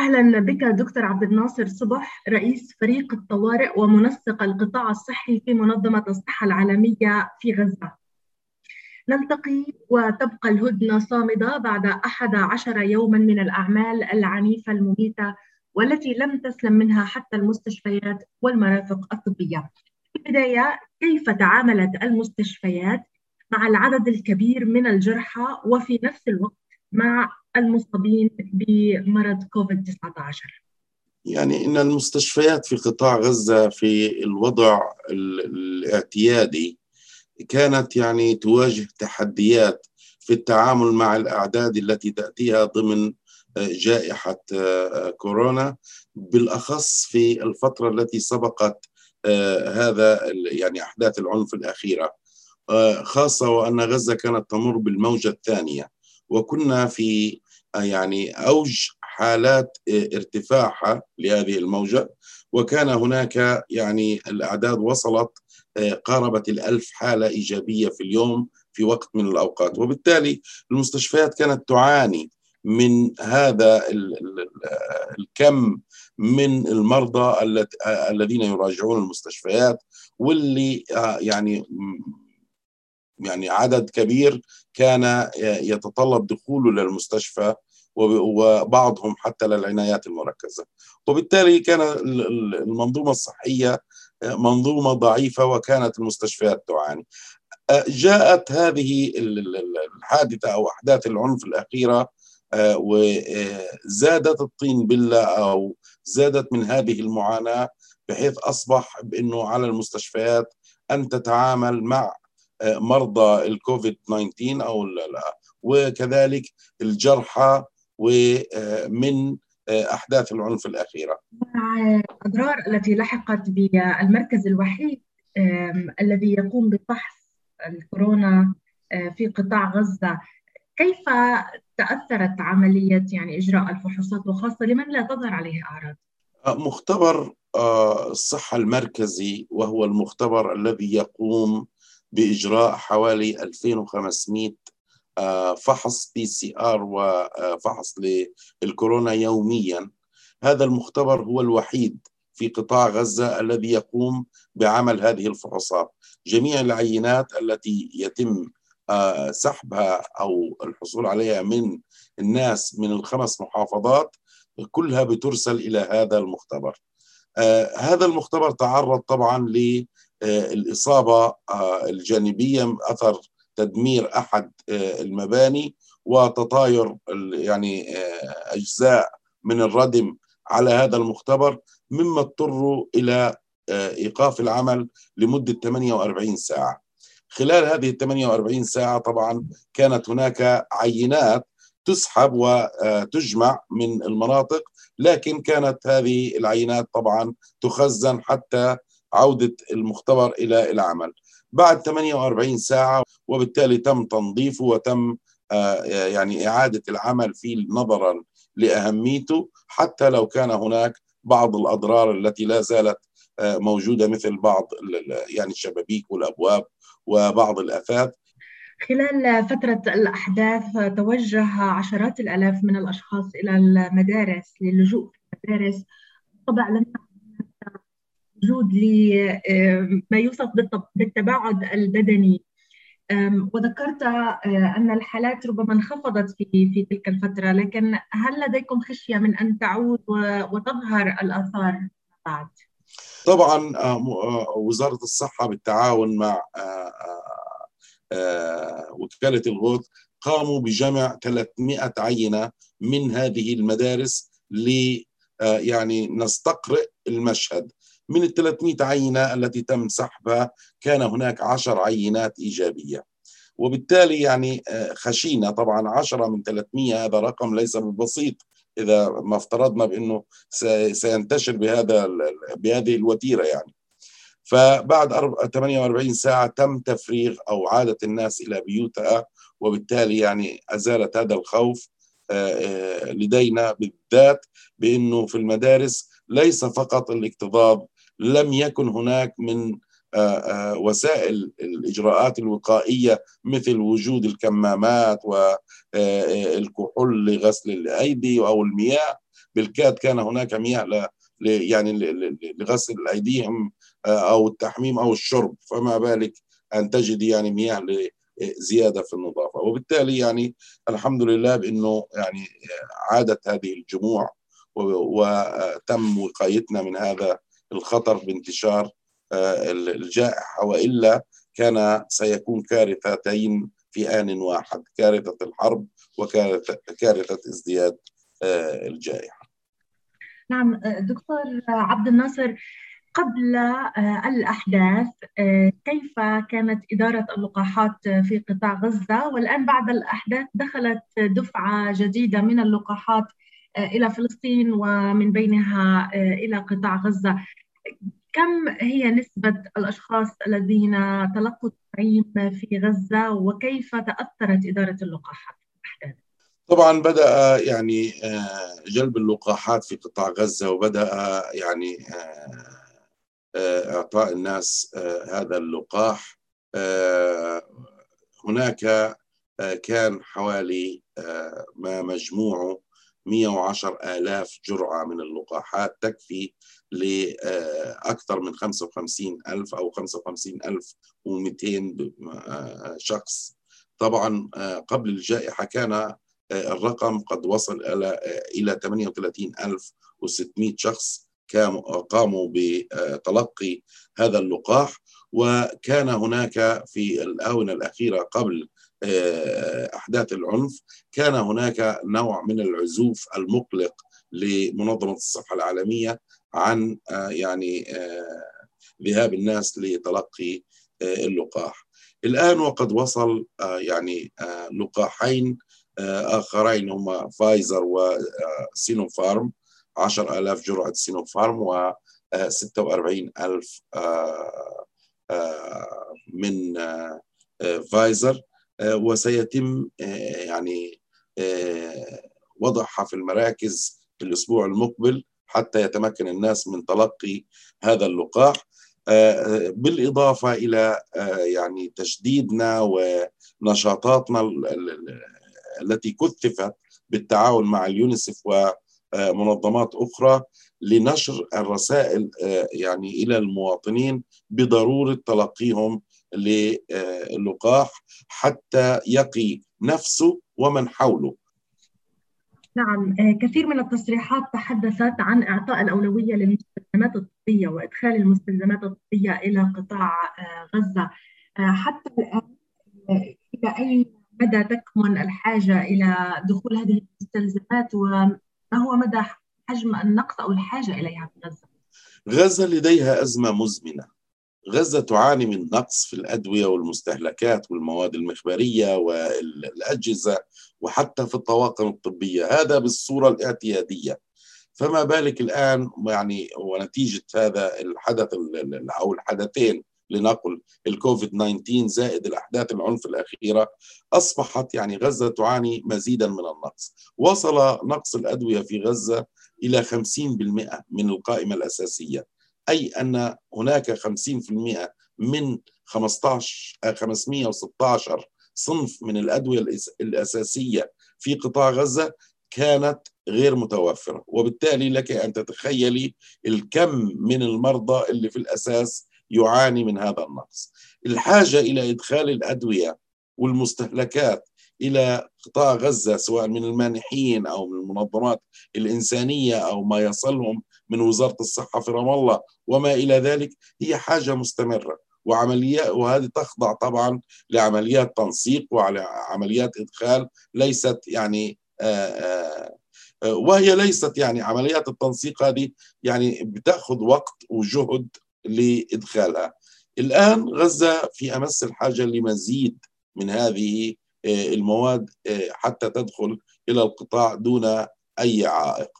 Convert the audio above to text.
أهلا بك دكتور عبد الناصر صبح رئيس فريق الطوارئ ومنسق القطاع الصحي في منظمة الصحة العالمية في غزة. نلتقي وتبقى الهدنة صامدة بعد أحد عشر يوما من الأعمال العنيفة المميتة والتي لم تسلم منها حتى المستشفيات والمرافق الطبية. في البداية كيف تعاملت المستشفيات مع العدد الكبير من الجرحى وفي نفس الوقت مع المصابين بمرض كوفيد 19 يعني إن المستشفيات في قطاع غزة في الوضع الاعتيادي كانت يعني تواجه تحديات في التعامل مع الأعداد التي تأتيها ضمن جائحة كورونا بالأخص في الفترة التي سبقت هذا يعني أحداث العنف الأخيرة. خاصة وأن غزة كانت تمر بالموجة الثانية. وكنا في يعني أوج حالات ارتفاعها لهذه الموجة وكان هناك يعني الأعداد وصلت قاربت الألف حالة إيجابية في اليوم في وقت من الأوقات. وبالتالي المستشفيات كانت تعاني من هذا الكم من المرضى الذين يراجعون المستشفيات واللي يعني يعني عدد كبير كان يتطلب دخوله للمستشفى وبعضهم حتى للعنايات المركزة. وبالتالي كان المنظومة الصحية منظومة ضعيفة وكانت المستشفيات تعاني. جاءت هذه الحادثة أو أحداث العنف الأخيرة وزادت الطين بلة أو زادت من هذه المعاناة بحيث أصبح بأنه على المستشفيات أن تتعامل مع مرضى الكوفيد 19 أو وكذلك الجرحى ومن أحداث العنف الأخيرة الأضرار التي لحقت بالمركز الوحيد الذي يقوم بفحص الكورونا في قطاع غزة كيف تأثرت عملية يعني إجراء الفحوصات وخاصة لمن لا تظهر عليه أعراض؟ مختبر الصحة المركزي وهو المختبر الذي يقوم بإجراء حوالي 2500 فحص PCR وفحص للكورونا يوميا. هذا المختبر هو الوحيد في قطاع غزة الذي يقوم بعمل هذه الفحوصات. جميع العينات التي يتم سحبها أو الحصول عليها من الناس من الخمس محافظات كلها بترسل إلى هذا المختبر. هذا المختبر تعرض طبعا للإصابة الجانبية أثر تدمير أحد المباني وتطاير يعني أجزاء من الردم على هذا المختبر مما اضطروا إلى إيقاف العمل لمدة 48 ساعة. خلال هذه ال 48 ساعة طبعا كانت هناك عينات تسحب وتجمع من المناطق لكن كانت هذه العينات طبعا تخزن حتى عودة المختبر إلى العمل. بعد 48 ساعة وبالتالي تم تنظيفه وتم يعني إعادة العمل فيه نظرا لأهميته. حتى لو كان هناك بعض الأضرار التي لا زالت موجودة مثل بعض يعني الشبابيك والأبواب وبعض الأثاث خلال فترة الأحداث توجه عشرات الآلاف من الأشخاص إلى المدارس للجوء في المدارس. طبعا لم وجود لما يوصف بالتباعد البدني وذكرت أن الحالات ربما انخفضت في في تلك الفترة لكن هل لديكم خشية من أن تعود وتظهر الآثار بعد؟ طبعا وزارة الصحة بالتعاون مع وكالة الغوث قاموا بجمع 300 عينة من هذه المدارس ل يعني نستقرئ المشهد من ال 300 عينة التي تم سحبها كان هناك 10 عينات إيجابية. وبالتالي يعني خشينا طبعا 10 من 300 هذا رقم ليس بسيط إذا ما افترضنا بأنه سينتشر بهذا بهذه الوتيرة يعني. فبعد 48 ساعة تم تفريغ أو عادة الناس إلى بيوتها. وبالتالي يعني أزالت هذا الخوف لدينا بالذات بأنه في المدارس ليس فقط الاكتظاظ لم يكن هناك من وسائل الإجراءات الوقائية مثل وجود الكمامات والكحول لغسل الأيدي أو المياه. بالكاد كان هناك مياه يعني لغسل أيديهم أو التحميم أو الشرب. فما بالك أن تجد يعني مياه لزياده في النظافة. وبالتالي يعني الحمد لله بأنه يعني عادت هذه الجموع وتم وقايتنا من هذا الخطر بانتشار الجائحة وإلا كان سيكون كارثتين في آن واحد كارثة الحرب وكارثة كارثة ازدياد الجائحة. نعم دكتور عبد الناصر قبل الأحداث كيف كانت إدارة اللقاحات في قطاع غزة؟ والآن بعد الأحداث دخلت دفعة جديدة من اللقاحات إلى فلسطين ومن بينها إلى قطاع غزة. كم هي نسبة الأشخاص الذين تلقوا التطعيم في غزة وكيف تأثرت إدارة اللقاحات؟ طبعا بدأ يعني جلب اللقاحات في قطاع غزة وبدأ يعني إعطاء الناس هذا اللقاح هناك كان حوالي ما مجموعه 110 آلاف جرعة من اللقاحات تكفي لأكثر من 55 ألف أو 55 ألف و200 شخص. طبعا قبل الجائحة كان الرقم قد وصل إلى 38 ألف و600 شخص قاموا بتلقي هذا اللقاح. وكان هناك في الآونة الأخيرة قبل أحداث العنف. كان هناك نوع من العزوف المقلق لمنظمة الصحة العالمية عن يعني ذهاب الناس لتلقي اللقاح. الآن وقد وصل يعني لقاحين آخرين هما فايزر وسينوفارم 10000 جرعة سينوفارم و 46 ألف من فايزر. وسيتم يعني وضعها في المراكز في الأسبوع المقبل حتى يتمكن الناس من تلقي هذا اللقاح. بالإضافة إلى يعني تشديدنا ونشاطاتنا التي كثفت بالتعاون مع اليونيسف ومنظمات أخرى لنشر الرسائل يعني إلى المواطنين بضرورة تلقيهم للقاح حتى يقي نفسه ومن حوله. نعم كثير من التصريحات تحدثت عن إعطاء الأولوية للمستلزمات الطبية وإدخال المستلزمات الطبية إلى قطاع غزة. حتى الآن إلى أي مدى تكمن الحاجة إلى دخول هذه المستلزمات وما هو مدى حجم النقص أو الحاجة إليها في غزة؟ غزة لديها أزمة مزمنة. غزة تعاني من نقص في الأدوية والمستهلكات والمواد المخبرية والأجهزة وحتى في الطواقم الطبية. هذا بالصورة الاعتيادية. فما بالك الآن يعني ونتيجة هذا الحدث أو الحدثين لنقل الكوفيد 19 زائد الأحداث العنف الأخيرة أصبحت يعني غزة تعاني مزيدا من النقص. وصل نقص الأدوية في غزة إلى 50% من القائمة الأساسية. أي أن هناك 50% من 15 516 آه، صنف من الأدوية الأساسية في قطاع غزة كانت غير متوفرة. وبالتالي لك أن تتخيلي الكم من المرضى اللي في الأساس يعاني من هذا النقص. الحاجة إلى إدخال الأدوية والمستهلكات إلى قطاع غزة سواء من المانحين أو من المنظمات الإنسانية أو ما يصلهم من وزارة الصحة في رام الله وما إلى ذلك هي حاجة مستمرة. وعمليات وهذه تخضع طبعا لعمليات تنسيق وعمليات إدخال ليست يعني آآ آآ وهي ليست يعني عمليات التنسيق هذه يعني بتأخذ وقت وجهد لإدخالها. الآن غزة في أمس الحاجة لمزيد من هذه المواد حتى تدخل إلى القطاع دون أي عائق.